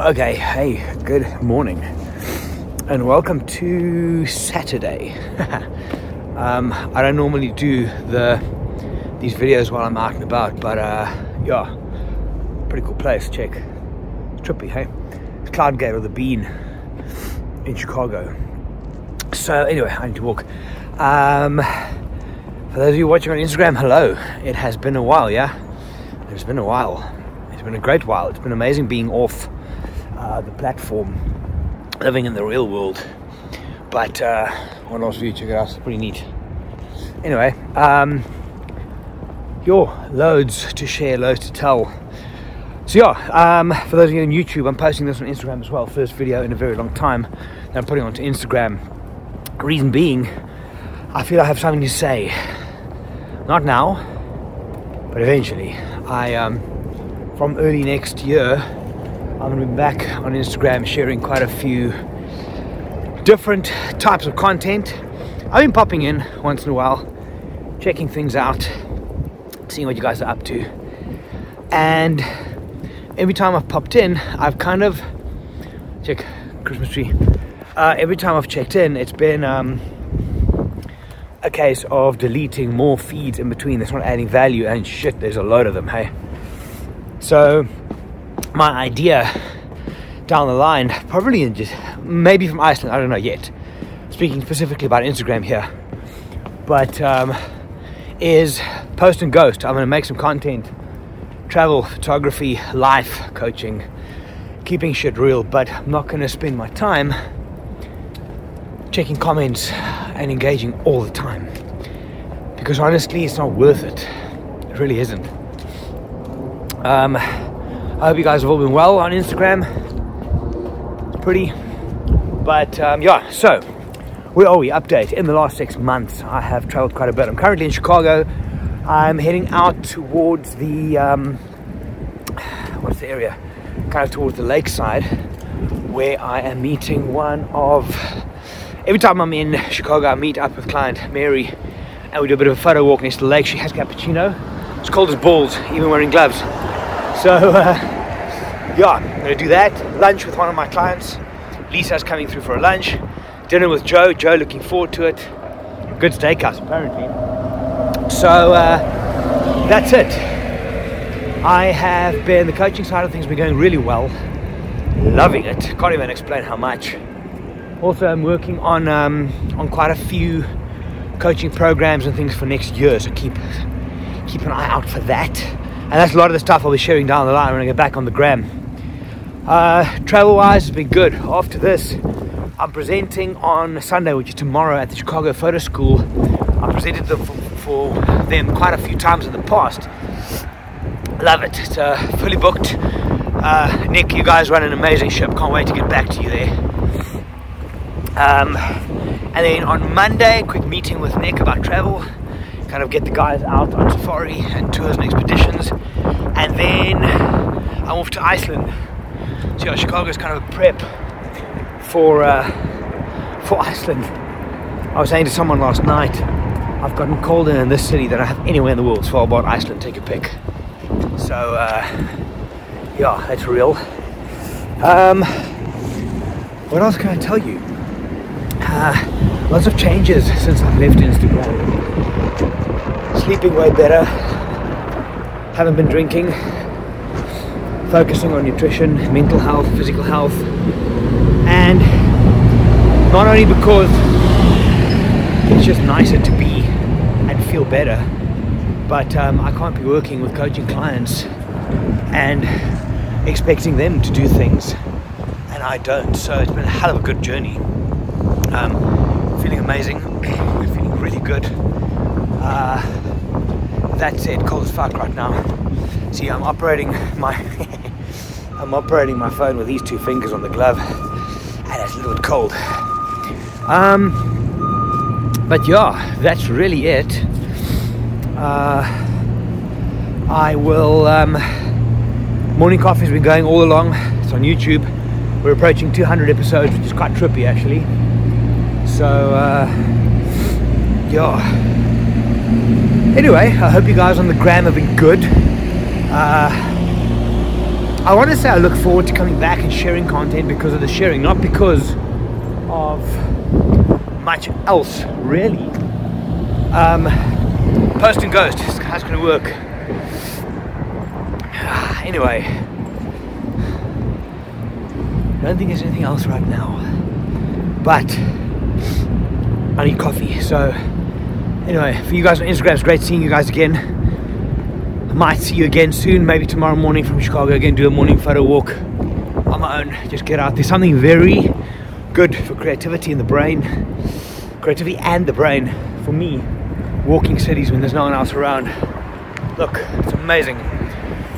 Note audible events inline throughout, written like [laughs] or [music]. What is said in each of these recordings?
Okay, hey, good morning, and welcome to Saturday. [laughs] um, I don't normally do the these videos while I'm out and about, but uh, yeah, pretty cool place. Check, it's trippy, hey? It's Cloudgate or the Bean in Chicago. So anyway, I need to walk. Um, for those of you watching on Instagram, hello. It has been a while, yeah. It's been a while. It's been a great while. It's been amazing being off uh, the platform, living in the real world. But uh, one last view, check it out. It's pretty neat. Anyway, um, yo, loads to share, loads to tell. So yeah, um, for those of you on YouTube, I'm posting this on Instagram as well. First video in a very long time that I'm putting onto Instagram. Reason being, I feel I have something to say. Not now, but eventually. I um, from early next year, I'm going to be back on Instagram sharing quite a few different types of content. I've been popping in once in a while, checking things out, seeing what you guys are up to. And every time I've popped in, I've kind of check Christmas tree. Uh, every time I've checked in, it's been um, a case of deleting more feeds in between that's not adding value, and shit, there's a load of them. Hey, so my idea down the line, probably in just maybe from Iceland, I don't know yet. Speaking specifically about Instagram here, but um, is post and ghost. I'm going to make some content, travel, photography, life coaching, keeping shit real, but I'm not going to spend my time checking comments and engaging all the time because honestly, it's not worth it. It really isn't. Um, I hope you guys have all been well on Instagram. It's pretty. But um, yeah, so where are we? Update. In the last six months, I have traveled quite a bit. I'm currently in Chicago. I'm heading out towards the um, what's the area? Kind of towards the lakeside, where I am meeting one of. Every time I'm in Chicago, I meet up with client Mary, and we do a bit of a photo walk next to the lake. She has cappuccino. It's cold as balls, even wearing gloves. So, uh, yeah, I'm going to do that. Lunch with one of my clients. Lisa's coming through for a lunch. Dinner with Joe. Joe looking forward to it. Good steakhouse, apparently. So, uh, that's it. I have been, the coaching side of things been going really well. Loving it. Can't even explain how much. Also, I'm working on, um, on quite a few coaching programs and things for next year. So keep, keep an eye out for that and that's a lot of the stuff I'll be sharing down the line when I get back on the gram. Uh, travel wise, it's been good. After this, I'm presenting on Sunday, which is tomorrow, at the Chicago Photo School. I presented them for, for them quite a few times in the past. Love it. It's uh, fully booked. Uh, Nick, you guys run an amazing ship. Can't wait to get back to you there. Um, and then on Monday, quick meeting with Nick about travel kind of get the guys out on safari and tours and expeditions. And then I'm off to Iceland. So yeah, Chicago is kind of a prep for uh, for Iceland. I was saying to someone last night, I've gotten colder in this city than I have anywhere in the world. So I about Iceland, take a pick. So uh, yeah, that's real. Um, what else can I tell you? Uh, lots of changes since I've left Instagram sleeping way better, haven't been drinking, focusing on nutrition, mental health, physical health, and not only because it's just nicer to be and feel better, but um, I can't be working with coaching clients and expecting them to do things, and I don't. So it's been a hell of a good journey. Um, feeling amazing, [clears throat] We're feeling really good. Uh, that said, cold as fuck right now. See, I'm operating my [laughs] I'm operating my phone with these two fingers on the glove, and it's a little bit cold. Um, but yeah, that's really it. Uh, I will. Um, morning coffee's been going all along. It's on YouTube. We're approaching 200 episodes, which is quite trippy actually. So, uh, yeah Anyway, I hope you guys on the gram have been good. Uh, I want to say I look forward to coming back and sharing content because of the sharing, not because of much else, really. Um, post and ghost, how's going to work? [sighs] anyway, I don't think there's anything else right now, but I need coffee. So, anyway, for you guys on Instagram, it's great seeing you guys again. I might see you again soon, maybe tomorrow morning from Chicago again, do a morning photo walk on my own. Just get out. There's something very good for creativity in the brain, creativity and the brain for me, walking cities when there's no one else around. Look, it's amazing.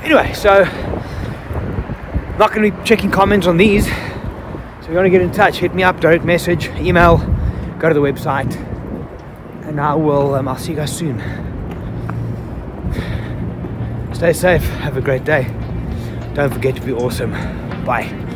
Anyway, so not going to be checking comments on these. So if you want to get in touch, hit me up, direct message, email, go to the website, and I will. Um, I'll see you guys soon. Stay safe. Have a great day. Don't forget to be awesome. Bye.